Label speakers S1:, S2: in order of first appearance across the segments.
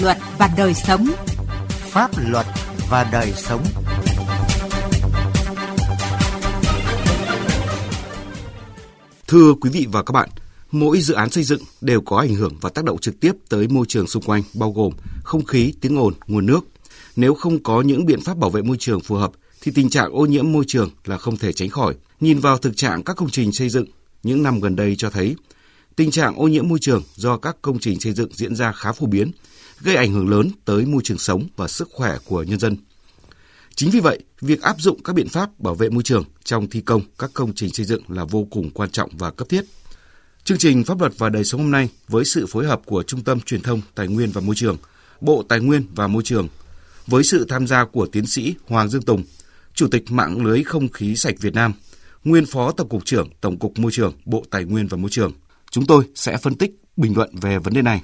S1: luật và đời sống.
S2: Pháp luật và đời sống.
S3: Thưa quý vị và các bạn, mỗi dự án xây dựng đều có ảnh hưởng và tác động trực tiếp tới môi trường xung quanh bao gồm không khí, tiếng ồn, nguồn nước. Nếu không có những biện pháp bảo vệ môi trường phù hợp thì tình trạng ô nhiễm môi trường là không thể tránh khỏi. Nhìn vào thực trạng các công trình xây dựng những năm gần đây cho thấy tình trạng ô nhiễm môi trường do các công trình xây dựng diễn ra khá phổ biến, gây ảnh hưởng lớn tới môi trường sống và sức khỏe của nhân dân. Chính vì vậy, việc áp dụng các biện pháp bảo vệ môi trường trong thi công các công trình xây dựng là vô cùng quan trọng và cấp thiết. Chương trình Pháp luật và đời sống hôm nay với sự phối hợp của Trung tâm Truyền thông Tài nguyên và Môi trường, Bộ Tài nguyên và Môi trường, với sự tham gia của tiến sĩ Hoàng Dương Tùng, Chủ tịch mạng lưới không khí sạch Việt Nam, nguyên Phó Tổng cục trưởng Tổng cục Môi trường, Bộ Tài nguyên và Môi trường. Chúng tôi sẽ phân tích, bình luận về vấn đề này.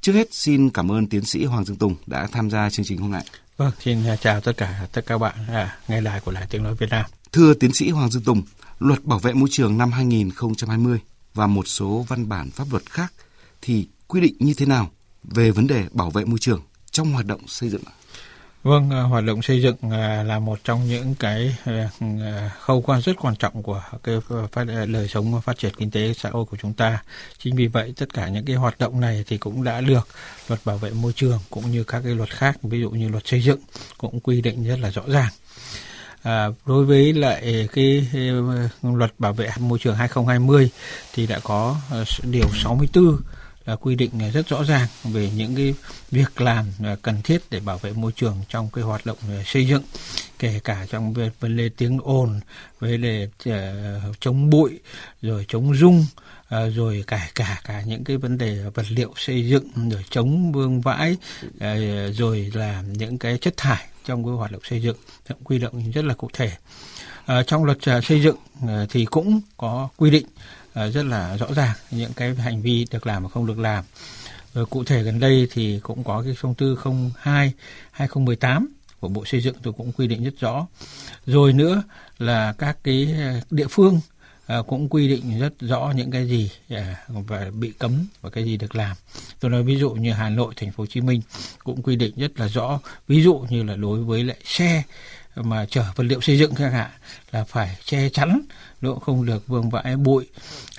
S3: Trước hết, xin cảm ơn tiến sĩ Hoàng Dương Tùng đã tham gia chương trình hôm nay.
S4: Vâng, xin chào tất cả tất cả các bạn à, nghe đài của Đài Tiếng nói Việt Nam.
S3: Thưa tiến sĩ Hoàng Dương Tùng, Luật Bảo vệ môi trường năm 2020 và một số văn bản pháp luật khác thì quy định như thế nào về vấn đề bảo vệ môi trường trong hoạt động xây dựng?
S4: Vâng, à, hoạt động xây dựng à, là một trong những cái à, khâu quan rất quan trọng của cái phát đời sống và phát triển kinh tế xã hội của chúng ta. Chính vì vậy tất cả những cái hoạt động này thì cũng đã được luật bảo vệ môi trường cũng như các cái luật khác, ví dụ như luật xây dựng cũng quy định rất là rõ ràng. À, đối với lại cái, luật bảo vệ môi trường 2020 thì đã có điều 64 À, quy định rất rõ ràng về những cái việc làm à, cần thiết để bảo vệ môi trường trong cái hoạt động à, xây dựng, kể cả trong vấn đề tiếng ồn, vấn đề chống bụi, rồi chống rung rồi cả cả cả những cái vấn đề vật liệu xây dựng, rồi chống vương vãi rồi là những cái chất thải trong cái hoạt động xây dựng cũng quy định rất là cụ thể. Trong luật xây dựng thì cũng có quy định Ờ, rất là rõ ràng những cái hành vi được làm và không được làm. Rồi cụ thể gần đây thì cũng có cái thông tư 02 2018 của Bộ Xây dựng tôi cũng quy định rất rõ. Rồi nữa là các cái ờ, địa phương ờ, cũng quy định rất rõ những cái gì và bị cấm và cái gì được làm. Tôi nói ví dụ như Hà Nội, Thành phố Hồ Chí Minh cũng quy định rất là rõ. Ví dụ như là đối với lại xe mà chở vật liệu xây dựng chẳng hạn là phải che chắn độ không được vương vãi bụi.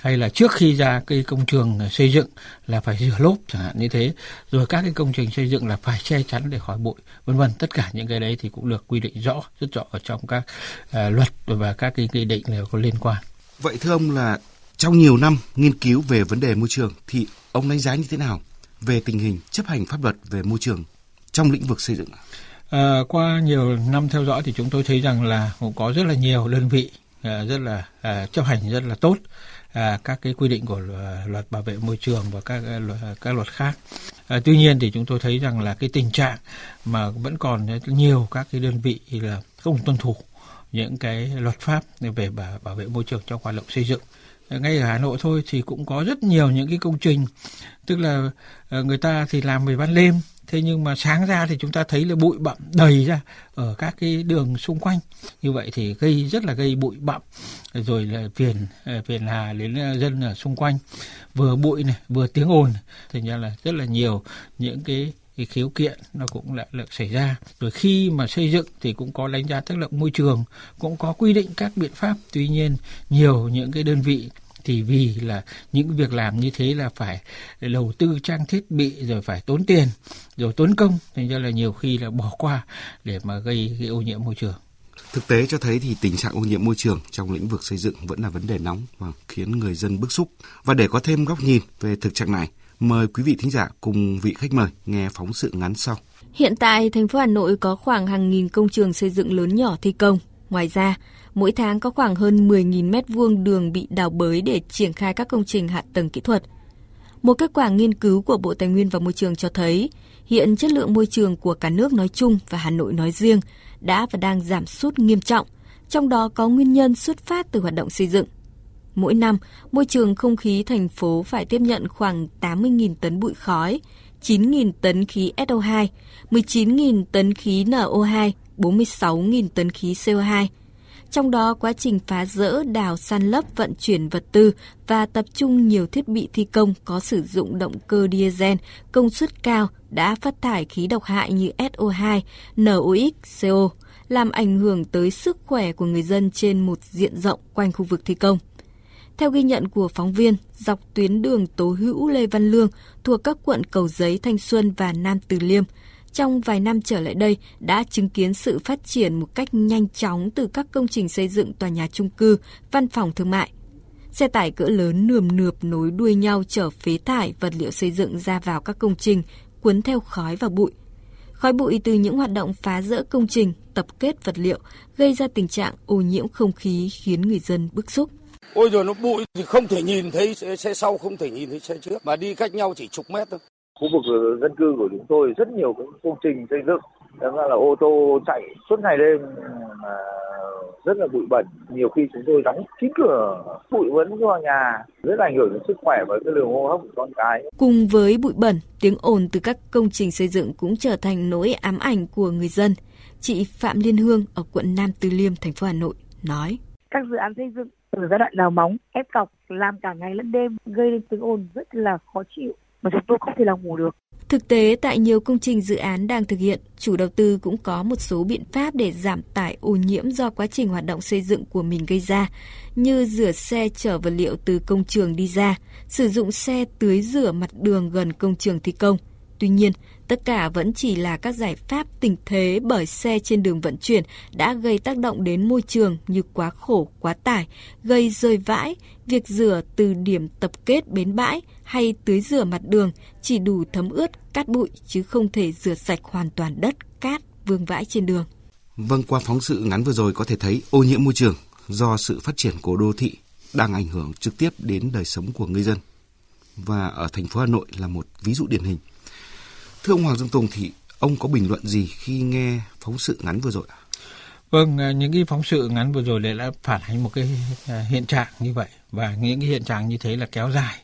S4: Hay là trước khi ra cái công trường xây dựng là phải rửa lốp chẳng hạn như thế. Rồi các cái công trình xây dựng là phải che chắn để khỏi bụi vân vân. Tất cả những cái đấy thì cũng được quy định rõ rất rõ ở trong các uh, luật và các cái quy định đều có liên quan.
S3: Vậy thưa ông là trong nhiều năm nghiên cứu về vấn đề môi trường thì ông đánh giá như thế nào về tình hình chấp hành pháp luật về môi trường trong lĩnh vực xây dựng
S4: À, qua nhiều năm theo dõi thì chúng tôi thấy rằng là cũng có rất là nhiều đơn vị à, rất là à, chấp hành rất là tốt à, các cái quy định của luật bảo vệ môi trường và các luật, các luật khác. À, tuy nhiên thì chúng tôi thấy rằng là cái tình trạng mà vẫn còn nhiều các cái đơn vị là không tuân thủ những cái luật pháp về bảo, bảo vệ môi trường trong hoạt động xây dựng ngay ở Hà Nội thôi thì cũng có rất nhiều những cái công trình tức là người ta thì làm về ban đêm thế nhưng mà sáng ra thì chúng ta thấy là bụi bặm đầy ra ở các cái đường xung quanh. Như vậy thì gây, rất là gây bụi bặm. Rồi là phiền phiền à, hà đến à, dân ở xung quanh. Vừa bụi này, vừa tiếng ồn. Thành ra là rất là nhiều những cái cái khiếu kiện nó cũng lại được xảy ra. Rồi khi mà xây dựng thì cũng có đánh giá tác động môi trường, cũng có quy định các biện pháp. Tuy nhiên, nhiều những cái đơn vị thì vì là những việc làm như thế là phải đầu tư trang thiết bị rồi phải tốn tiền rồi tốn công thành ra là nhiều khi là bỏ qua để mà gây cái ô nhiễm môi trường
S3: Thực tế cho thấy thì tình trạng ô nhiễm môi trường trong lĩnh vực xây dựng vẫn là vấn đề nóng và khiến người dân bức xúc. Và để có thêm góc nhìn về thực trạng này, mời quý vị thính giả cùng vị khách mời nghe phóng sự ngắn sau.
S5: Hiện tại, thành phố Hà Nội có khoảng hàng nghìn công trường xây dựng lớn nhỏ thi công. Ngoài ra, mỗi tháng có khoảng hơn 10.000 mét vuông đường bị đào bới để triển khai các công trình hạ tầng kỹ thuật. Một kết quả nghiên cứu của Bộ Tài nguyên và Môi trường cho thấy, hiện chất lượng môi trường của cả nước nói chung và Hà Nội nói riêng đã và đang giảm sút nghiêm trọng, trong đó có nguyên nhân xuất phát từ hoạt động xây dựng. Mỗi năm, môi trường không khí thành phố phải tiếp nhận khoảng 80.000 tấn bụi khói, 9.000 tấn khí SO2, 19.000 tấn khí NO2, 46.000 tấn khí CO2.
S6: Trong đó, quá trình phá rỡ, đào, săn lấp, vận chuyển vật tư và tập trung nhiều thiết bị thi công có sử dụng động cơ diesel công suất cao đã phát thải khí độc hại như SO2, NOx, CO, làm ảnh hưởng tới sức khỏe của người dân trên một diện rộng quanh khu vực thi công. Theo ghi nhận của phóng viên, dọc tuyến đường Tố Hữu Lê Văn Lương thuộc các quận Cầu Giấy, Thanh Xuân và Nam Từ Liêm, trong vài năm trở lại đây đã chứng kiến sự phát triển một cách nhanh chóng từ các công trình xây dựng tòa nhà trung cư, văn phòng thương mại. Xe tải cỡ lớn nườm nượp nối đuôi nhau chở phế thải vật liệu xây dựng ra vào các công trình, cuốn theo khói và bụi. Khói bụi từ những hoạt động phá rỡ công trình, tập kết vật liệu gây ra tình trạng ô nhiễm không khí khiến người dân bức xúc.
S1: Ôi rồi nó bụi thì không thể nhìn thấy xe sau, không thể nhìn thấy xe trước, mà đi cách nhau chỉ chục mét thôi.
S7: Khu vực dân cư của chúng tôi rất nhiều các công trình xây dựng, đó là ô tô chạy suốt ngày đêm mà rất là bụi bẩn. Nhiều khi chúng tôi đóng kín cửa, bụi vẫn vào nhà, rất là ảnh hưởng đến sức khỏe và cái đường hô hấp của con cái.
S6: Cùng với bụi bẩn, tiếng ồn từ các công trình xây dựng cũng trở thành nỗi ám ảnh của người dân. Chị Phạm Liên Hương ở quận Nam Từ Liêm, thành phố Hà Nội nói.
S8: Các dự án xây dựng từ giai đoạn đào móng, ép cọc, làm cả ngày lẫn đêm, gây nên tiếng ồn rất là khó chịu mà chúng tôi không thể nào ngủ được.
S6: Thực tế, tại nhiều công trình dự án đang thực hiện, chủ đầu tư cũng có một số biện pháp để giảm tải ô nhiễm do quá trình hoạt động xây dựng của mình gây ra, như rửa xe chở vật liệu từ công trường đi ra, sử dụng xe tưới rửa mặt đường gần công trường thi công. Tuy nhiên, tất cả vẫn chỉ là các giải pháp tình thế bởi xe trên đường vận chuyển đã gây tác động đến môi trường như quá khổ, quá tải, gây rơi vãi, việc rửa từ điểm tập kết bến bãi hay tưới rửa mặt đường chỉ đủ thấm ướt cát bụi chứ không thể rửa sạch hoàn toàn đất, cát vương vãi trên đường.
S3: Vâng, qua phóng sự ngắn vừa rồi có thể thấy ô nhiễm môi trường do sự phát triển của đô thị đang ảnh hưởng trực tiếp đến đời sống của người dân. Và ở thành phố Hà Nội là một ví dụ điển hình. Thưa ông Hoàng Dương Tùng thì ông có bình luận gì khi nghe phóng sự ngắn vừa rồi ạ?
S4: Vâng, à, những cái phóng sự ngắn vừa rồi đã phản ánh một cái à, hiện trạng như vậy và những cái hiện trạng như thế là kéo dài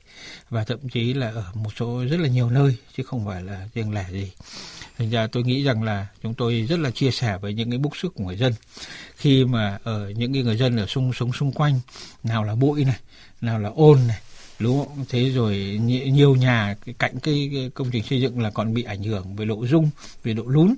S4: và thậm chí là ở một số rất là nhiều nơi chứ không phải là riêng lẻ gì. Thành ra tôi nghĩ rằng là chúng tôi rất là chia sẻ với những cái bức xúc của người dân khi mà ở những cái người dân ở xung sống xung quanh nào là bụi này, nào là ôn này, đúng không? Thế rồi nhiều nhà cạnh cái công trình xây dựng là còn bị ảnh hưởng về độ rung, về độ lún.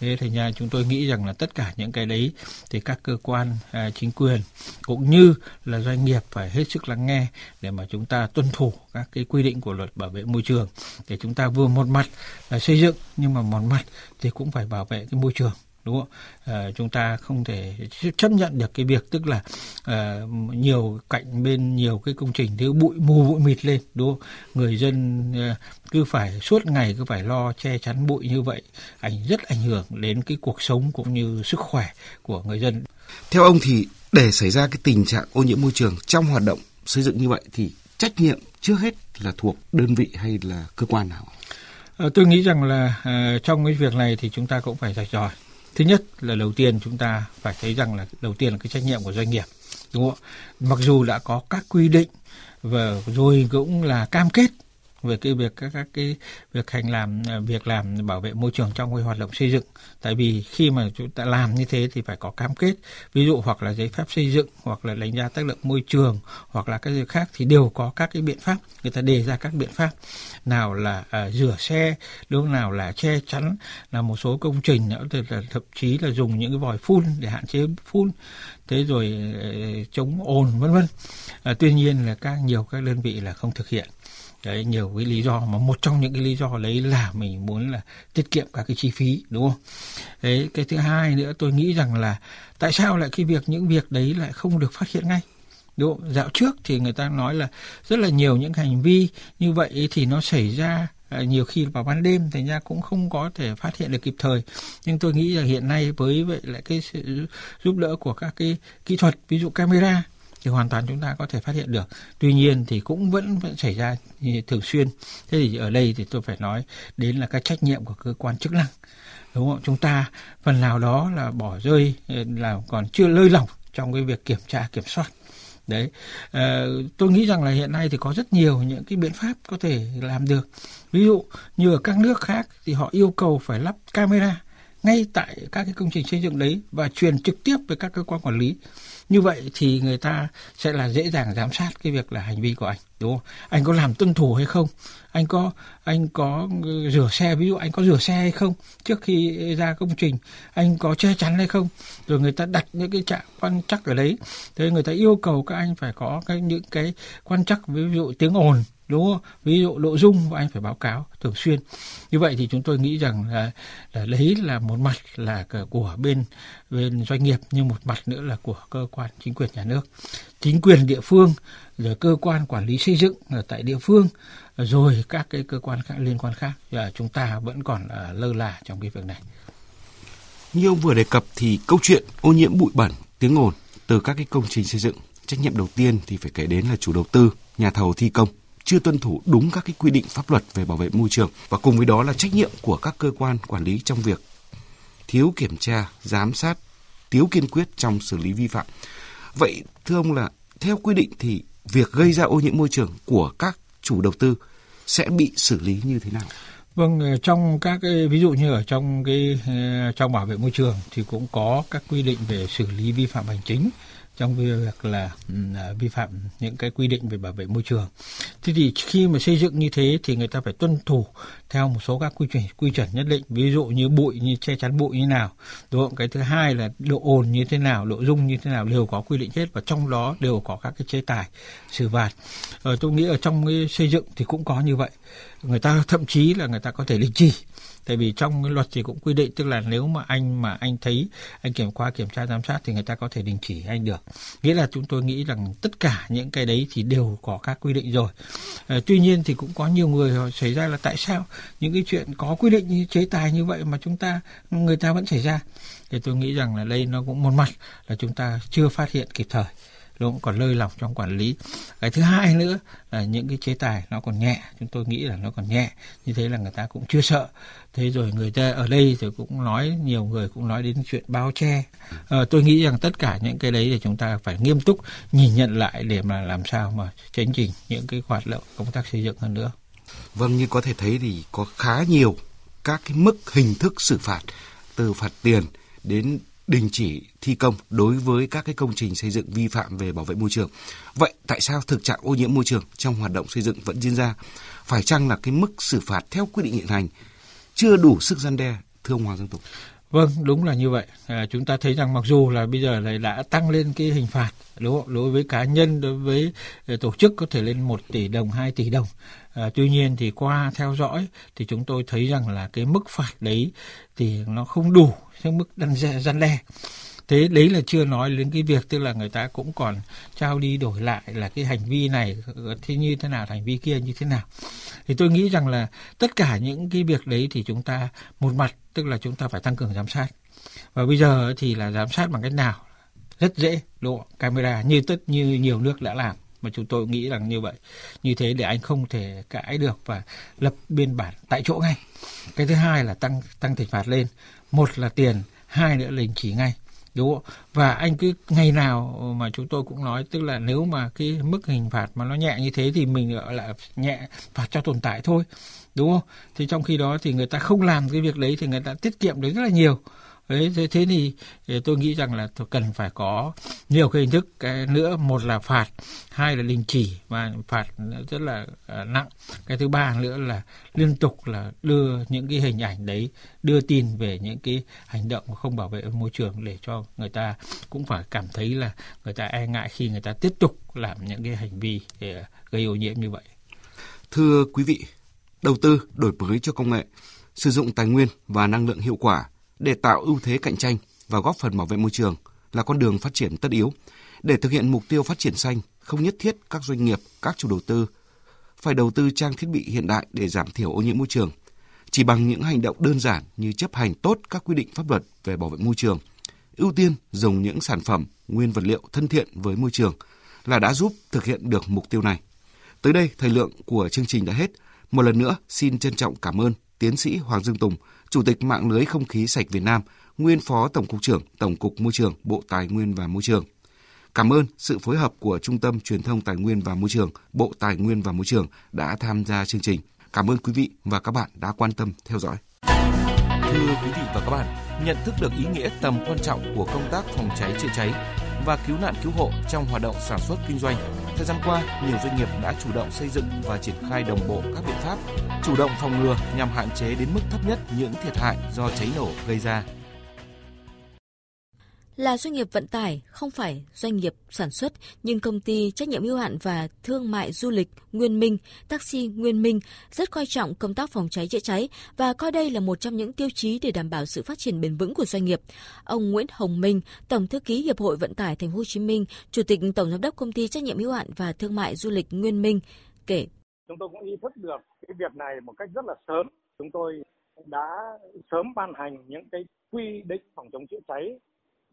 S4: Thế thành ra chúng tôi nghĩ rằng là tất cả những cái đấy thì các cơ quan à, chính quyền cũng như là doanh nghiệp phải hết sức lắng nghe để mà chúng ta tuân thủ các cái quy định của luật bảo vệ môi trường. Để chúng ta vừa một mặt là xây dựng nhưng mà một mặt thì cũng phải bảo vệ cái môi trường đúng không? À, chúng ta không thể chấp nhận được cái việc tức là à, nhiều cạnh bên nhiều cái công trình thứ bụi mù bụi mịt lên đúng không? Người dân à, cứ phải suốt ngày cứ phải lo che chắn bụi như vậy, ảnh rất ảnh hưởng đến cái cuộc sống cũng như sức khỏe của người dân.
S3: Theo ông thì để xảy ra cái tình trạng ô nhiễm môi trường trong hoạt động xây dựng như vậy thì trách nhiệm trước hết là thuộc đơn vị hay là cơ quan nào?
S4: Tôi nghĩ rằng là trong cái việc này thì chúng ta cũng phải rạch ròi thứ nhất là đầu tiên chúng ta phải thấy rằng là đầu tiên là cái trách nhiệm của doanh nghiệp, đúng không mặc dù đã có các quy định và rồi cũng là cam kết về cái việc các các cái việc hành làm à, việc làm bảo vệ môi trường trong cái hoạt động xây dựng. Tại vì khi mà chúng ta làm như thế thì phải có cam kết ví dụ hoặc là giấy phép xây dựng hoặc là đánh giá tác động môi trường hoặc là các việc khác thì đều có các cái biện pháp người ta đề ra các biện pháp. Nào là uh, rửa xe lúc nào là che chắn là một số công trình à, nữa là thậm chí là dùng những cái vòi phun để hạn chế phun thế rồi uh, chống ồn vân vân. Uh, tuy nhiên là các nhiều các đơn vị là không thực hiện đấy, nhiều cái lý do, mà một trong những cái lý do lấy là mình muốn là tiết kiệm các cái chi phí, đúng không? Đấy, cái thứ hai nữa, tôi nghĩ rằng là tại sao lại cái việc, những việc đấy lại không được phát hiện ngay? Đúng không? dạo trước thì người ta nói là rất là nhiều những hành vi như vậy thì nó xảy ra à, nhiều khi vào ban đêm thành ra cũng không có thể phát hiện được kịp thời. Nhưng tôi nghĩ là hiện nay với vậy lại cái sự giúp đỡ của các cái kỹ thuật, ví dụ camera thì hoàn toàn chúng ta có thể phát hiện được. Tuy nhiên thì cũng vẫn vẫn xảy ra thường xuyên. Thế thì ở đây thì tôi phải nói đến là cái trách nhiệm của cơ quan chức năng. Đúng không? Chúng ta phần nào đó là bỏ rơi ờ, là còn chưa lơi lỏng trong cái việc kiểm tra kiểm soát. Đấy. À, tôi nghĩ rằng là hiện nay thì có rất nhiều những cái biện pháp có thể làm được. Ví dụ như ở các nước khác thì họ yêu cầu phải lắp camera ngay tại các cái công trình xây dựng đấy và truyền trực tiếp với các cơ quan quản lý. Như vậy thì người ta sẽ là dễ dàng giám sát cái việc là hành vi của anh, đúng không? Anh có làm tuân thủ hay không? Anh có anh có ừ, rửa xe, ví dụ anh có rửa xe hay không trước khi ra công trình? Anh có che chắn hay không? Rồi người ta đặt những cái trạm quan trắc ở đấy. Thế người ta yêu cầu các anh phải có cái, những cái quan trắc, ví dụ tiếng ồn đúng không ví dụ nội dung anh phải báo cáo thường xuyên. Như vậy thì chúng tôi nghĩ rằng là, là lấy là một mặt là của bên bên doanh nghiệp nhưng một mặt nữa là của cơ quan chính quyền nhà nước. Chính quyền địa phương rồi cơ quan quản lý xây dựng ở tại địa phương rồi các cái cơ quan khác liên quan khác là chúng ta vẫn còn à, lơ là trong cái việc này.
S3: Như ông vừa đề cập thì câu chuyện ô nhiễm bụi bẩn tiếng ồn từ các cái công trình xây dựng trách nhiệm đầu tiên thì phải kể đến là chủ đầu tư nhà thầu thi công chưa tuân thủ đúng các cái quy định pháp luật về bảo vệ môi trường và cùng với đó là trách nhiệm của các cơ quan quản lý trong việc thiếu kiểm tra, giám sát, thiếu kiên quyết trong xử lý vi phạm. Vậy thưa ông là theo quy định thì việc gây ra ô nhiễm môi trường của các chủ đầu tư sẽ bị xử lý như thế nào?
S4: Vâng, ờ, trong các cái ví dụ như ở trong cái ờ, trong bảo vệ môi trường thì cũng có các quy định về xử lý vi phạm hành chính trong việc là ừ, à, vi phạm những cái quy định về bảo vệ môi trường. Thế thì khi mà xây dựng như thế thì người ta phải tuân thủ theo một số các quy chuẩn quy chuẩn nhất định, ví dụ như bụi như che chắn bụi như nào. Đúng không? Cái thứ hai là độ ồn như thế nào, độ rung như thế nào đều có quy định hết và trong đó đều có các cái chế tài xử phạt. Ờ, tôi nghĩ ở trong cái xây dựng thì cũng có như vậy. Người ta thậm chí là người ta có thể đình chỉ tại vì trong cái luật thì cũng quy định tức là nếu mà anh mà anh thấy anh kiểm qua kiểm tra giám sát thì người ta có thể đình chỉ anh được. Nghĩa là chúng tôi nghĩ rằng tất cả những cái đấy thì đều có các quy định rồi. À, tuy nhiên thì cũng có nhiều người họ xảy ra là tại sao những cái chuyện có quy định như chế tài như vậy mà chúng ta người ta vẫn xảy ra? Thì tôi nghĩ rằng là đây nó cũng một mặt là chúng ta chưa phát hiện kịp thời nó cũng còn lơi lỏng trong quản lý. Cái thứ hai nữa là những cái chế tài nó còn nhẹ. Chúng tôi nghĩ là nó còn nhẹ. Như thế là người ta cũng chưa sợ. Thế rồi người ta ở đây thì cũng nói nhiều người cũng nói đến chuyện bao che. À, tôi nghĩ rằng tất cả những cái đấy thì chúng ta phải nghiêm túc nhìn nhận lại để mà làm sao mà chấn chỉnh những cái hoạt động công tác xây dựng hơn nữa.
S3: Vâng như có thể thấy thì có khá nhiều các cái mức hình thức xử phạt từ phạt tiền đến đình chỉ thi công đối với các cái công trình xây dựng vi phạm về bảo vệ môi trường. Vậy tại sao thực trạng ô nhiễm môi trường trong hoạt động xây dựng vẫn diễn ra? Phải chăng là cái mức xử phạt theo quy định hiện hành chưa đủ sức gian đe thưa ông Hoàng Dương Tục?
S4: Vâng, đúng là như vậy. À, chúng ta thấy rằng mặc dù là bây giờ này đã tăng lên cái hình phạt đúng không? đối với cá nhân, đối với ờ, tổ chức có thể lên 1 tỷ đồng, 2 tỷ đồng. À, tuy nhiên thì qua theo dõi thì chúng tôi thấy rằng là cái mức phạt đấy thì nó không đủ cái mức gian đe. Thế đấy là chưa nói đến cái việc tức là người ta cũng còn trao đi đổi lại là cái hành vi này ờ, thế như thế nào hành vi kia như thế nào. Thì tôi nghĩ rằng là tất cả những cái việc đấy thì chúng ta một mặt tức là chúng ta phải tăng cường giám sát. Và bây giờ thì là giám sát bằng cách nào? Rất dễ độ camera như tất như nhiều nước đã làm mà chúng tôi nghĩ rằng như vậy. Như thế để anh không thể cãi được và lập biên bản tại chỗ ngay. Cái thứ hai là tăng tăng hình phạt lên. Một là tiền, hai nữa là đình chỉ ngay. Đúng không? Và anh cứ ngày nào mà chúng tôi cũng nói, tức là nếu mà cái mức hình phạt mà nó nhẹ như thế thì mình gọi là nhẹ phạt cho tồn tại thôi. Đúng không? Thì trong khi đó thì người ta không làm cái việc đấy thì người ta tiết kiệm được rất là nhiều đấy thế, thế thì tôi nghĩ rằng là tôi cần phải có nhiều cái hình thức. Cái nữa một là phạt hai là đình chỉ và phạt rất là à, nặng. Cái thứ ba nữa là liên tục là đưa những cái hình ảnh đấy đưa tin về những cái hành động không bảo vệ môi trường để cho người ta cũng phải cảm thấy là người ta e ngại khi người ta tiếp tục làm những cái hành vi để gây ô nhiễm như vậy.
S3: Thưa quý vị đầu tư đổi mới cho công nghệ sử dụng tài nguyên và năng lượng hiệu quả để tạo ưu thế cạnh tranh và góp phần bảo vệ môi trường là con đường phát triển tất yếu. Để thực hiện mục tiêu phát triển xanh, không nhất thiết các doanh nghiệp, các chủ đầu tư phải đầu tư trang thiết bị hiện đại để giảm thiểu ô nhiễm môi trường. Chỉ bằng những hành động đơn giản như chấp hành tốt các quy định pháp luật về bảo vệ môi trường, ưu tiên dùng những sản phẩm, nguyên vật liệu thân thiện với môi trường là đã giúp thực hiện được mục tiêu này. Tới đây, thời lượng của chương trình đã hết. Một lần nữa, xin trân trọng cảm ơn tiến sĩ Hoàng Dương Tùng, Chủ tịch mạng lưới không khí sạch Việt Nam, nguyên Phó Tổng cục trưởng Tổng cục Môi trường, Bộ Tài nguyên và Môi trường. Cảm ơn sự phối hợp của Trung tâm Truyền thông Tài nguyên và Môi trường, Bộ Tài nguyên và Môi trường đã tham gia chương trình. Cảm ơn quý vị và các bạn đã quan tâm theo dõi. Thưa quý vị và các bạn, nhận thức được ý nghĩa tầm quan trọng của công tác phòng cháy chữa cháy và cứu nạn cứu hộ trong hoạt động sản xuất kinh doanh. Thời gian qua, nhiều doanh nghiệp đã chủ động xây dựng và triển khai đồng bộ các biện pháp chủ động phòng ngừa nhằm hạn chế đến mức thấp nhất những thiệt hại do cháy nổ gây ra
S5: là doanh nghiệp vận tải, không phải doanh nghiệp sản xuất, nhưng công ty trách nhiệm hữu hạn và thương mại du lịch Nguyên Minh, taxi Nguyên Minh rất coi trọng công tác phòng cháy chữa cháy và coi đây là một trong những tiêu chí để đảm bảo sự phát triển bền vững của doanh nghiệp. Ông Nguyễn Hồng Minh, Tổng thư ký Hiệp hội Vận tải Thành phố Hồ Chí Minh, Chủ tịch Tổng giám đốc công ty trách nhiệm hữu hạn và thương mại du lịch Nguyên Minh kể:
S9: Chúng tôi cũng ý thức được cái việc này một cách rất là sớm. Chúng tôi đã sớm ban hành những cái quy định phòng chống chữa cháy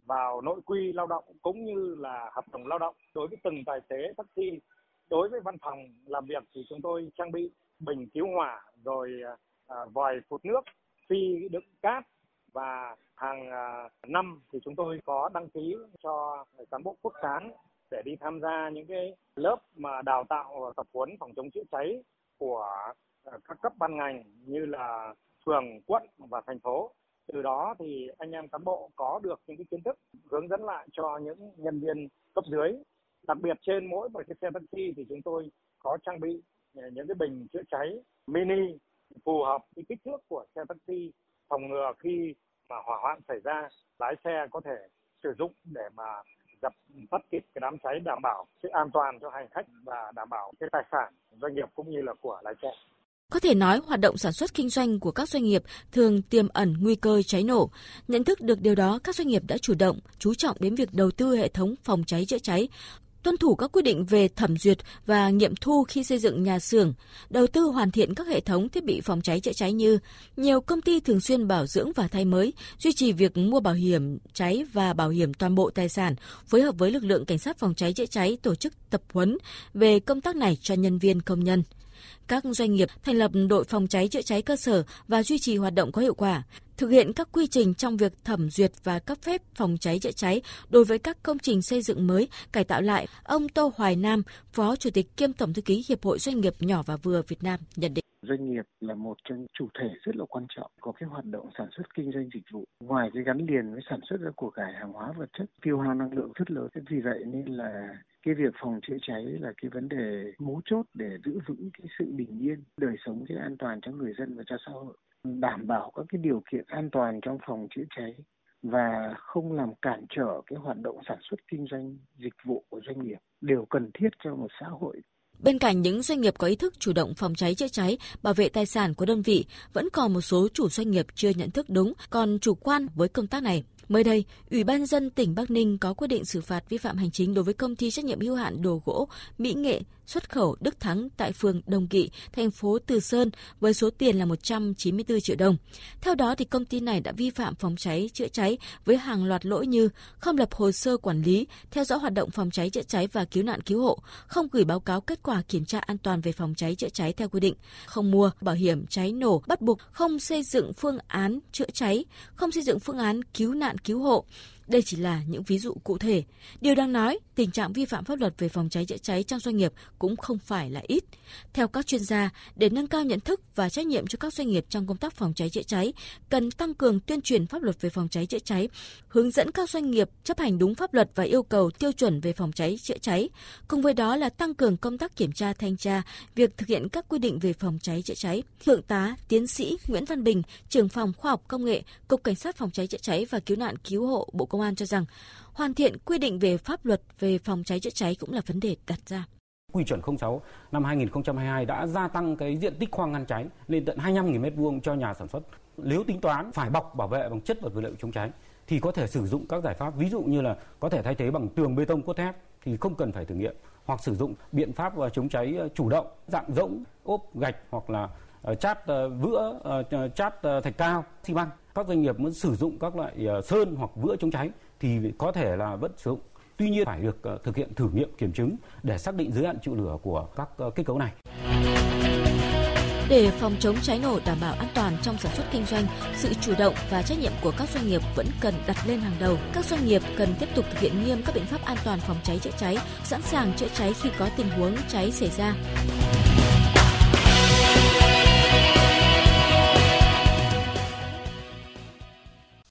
S9: vào nội quy lao động cũng như là hợp đồng lao động. Đối với từng tài xế taxi đối với văn phòng làm việc thì chúng tôi trang bị bình cứu hỏa rồi à, à vòi phụt nước phi đựng cát và hàng à, năm thì chúng tôi có đăng ký cho cán bộ quốc cán để đi tham gia những cái lớp mà đào tạo tập huấn phòng chống chữa cháy của à, các cấp ban ngành như là phường quận và thành phố từ đó thì anh em cán bộ có được những cái kiến thức hướng dẫn lại cho những nhân viên cấp dưới đặc biệt trên mỗi một cái xe taxi thì chúng tôi có trang bị ờ, những cái bình chữa cháy mini phù hợp với kích thước của xe taxi, phòng ngừa khi mà hỏa hoạn xảy ra, lái xe có thể sử dụng để mà dập tắt kịp cái đám cháy, đảm bảo sự an toàn cho hành khách và đảm bảo cái tài sản doanh nghiệp cũng như là của lái xe.
S5: Có thể nói hoạt động sản xuất kinh doanh của các doanh nghiệp thường tiềm ẩn nguy cơ cháy nổ. Nhận thức được điều đó, các doanh nghiệp đã chủ động, chú trọng đến việc đầu tư hệ thống phòng cháy chữa cháy, tuân thủ các quy định về thẩm duyệt và nghiệm thu khi xây dựng nhà xưởng, đầu tư hoàn thiện các hệ thống thiết bị phòng cháy chữa cháy như nhiều công ty thường xuyên bảo dưỡng và thay mới, duy trì việc mua bảo hiểm cháy và bảo hiểm toàn bộ tài sản, phối hợp với lực lượng cảnh sát phòng cháy chữa cháy tổ chức tập huấn về công tác này cho nhân viên công nhân các doanh nghiệp thành lập đội phòng cháy chữa cháy cơ sở và duy trì hoạt động có hiệu quả, thực hiện các quy trình trong việc thẩm duyệt và cấp phép phòng cháy chữa cháy đối với các công trình xây dựng mới, cải tạo lại. Ông Tô Hoài Nam, Phó Chủ tịch kiêm Tổng thư ký Hiệp hội Doanh nghiệp nhỏ và vừa Việt Nam nhận định
S10: doanh nghiệp là một trong chủ thể rất là quan trọng có cái hoạt động sản xuất kinh doanh dịch vụ. Ngoài cái gắn liền với sản xuất ra của cải hàng hóa vật chất, tiêu hao năng lượng rất lớn. Vì vậy nên là cái việc phòng chữa cháy là cái vấn đề mấu chốt để giữ vững cái sự bình yên, đời sống cái an toàn cho người dân và cho xã hội. Đảm bảo các cái điều kiện an toàn trong phòng chữa cháy và không làm cản trở cái hoạt động sản xuất kinh doanh dịch vụ của doanh nghiệp. Đều cần thiết cho một xã hội
S5: Bên cạnh những doanh nghiệp có ý thức chủ động phòng cháy chữa cháy, bảo vệ tài sản của đơn vị, vẫn còn một số chủ doanh nghiệp chưa nhận thức đúng, còn chủ quan với công tác này. Mới đây, Ủy ban dân tỉnh Bắc Ninh có quyết định xử phạt vi phạm hành chính đối với công ty trách nhiệm hữu hạn đồ gỗ Mỹ Nghệ xuất khẩu Đức Thắng tại phường Đồng Kỵ, thành phố Từ Sơn với số tiền là 194 triệu đồng. Theo đó thì công ty này đã vi phạm phòng cháy chữa cháy với hàng loạt lỗi như không lập hồ sơ quản lý, theo dõi hoạt động phòng cháy chữa cháy và cứu nạn cứu hộ, không gửi báo cáo kết quả kiểm tra an toàn về phòng cháy chữa cháy theo quy định, không mua bảo hiểm cháy nổ bắt buộc, không xây dựng phương án chữa cháy, không xây dựng phương án cứu nạn cứu hộ, đây chỉ là những ví dụ cụ thể. Điều đang nói, tình trạng vi phạm pháp luật về phòng cháy chữa cháy trong doanh nghiệp cũng không phải là ít. Theo các chuyên gia, để nâng cao nhận thức và trách nhiệm cho các doanh nghiệp trong công tác phòng cháy chữa cháy, cần tăng cường tuyên truyền pháp luật về phòng cháy chữa cháy, hướng dẫn các doanh nghiệp chấp hành đúng pháp luật và yêu cầu tiêu chuẩn về phòng cháy chữa cháy. Cùng với đó là tăng cường công tác kiểm tra thanh tra, việc thực hiện các quy định về phòng cháy chữa cháy. Thượng tá, tiến sĩ Nguyễn Văn Bình, trưởng phòng khoa học công nghệ, Cục Cảnh sát phòng cháy chữa cháy và cứu nạn cứu hộ Bộ Công Công an cho rằng hoàn thiện quy định về pháp luật về phòng cháy chữa cháy cũng là vấn đề đặt ra.
S11: Quy chuẩn 06 năm 2022 đã gia tăng cái diện tích khoang ngăn cháy lên tận 25.000 m2 cho nhà sản xuất. Nếu tính toán phải bọc, bảo vệ bằng chất vật liệu chống cháy thì có thể sử dụng các giải pháp, ví dụ như là có thể thay thế bằng tường bê tông cốt thép thì không cần phải thử nghiệm, hoặc sử dụng biện pháp ờ, chống cháy ờ, chủ động, dạng rỗng, ốp, gạch hoặc là ờ, chát vữa chát thạch cao, xi măng các doanh nghiệp muốn sử dụng các loại ờ, sơn hoặc vữa chống cháy thì có thể là vẫn sử dụng tuy nhiên phải được ờ, thực hiện thử nghiệm kiểm chứng để xác định giới hạn chịu lửa của các ờ, kết cấu này
S5: để phòng chống cháy nổ đảm bảo an toàn trong sản xuất kinh doanh, sự chủ động và trách nhiệm của các doanh nghiệp vẫn cần đặt lên hàng đầu. Các doanh nghiệp cần tiếp tục thực hiện nghiêm các biện pháp an toàn phòng cháy chữa cháy, sẵn sàng chữa cháy khi có tình huống cháy xảy ra.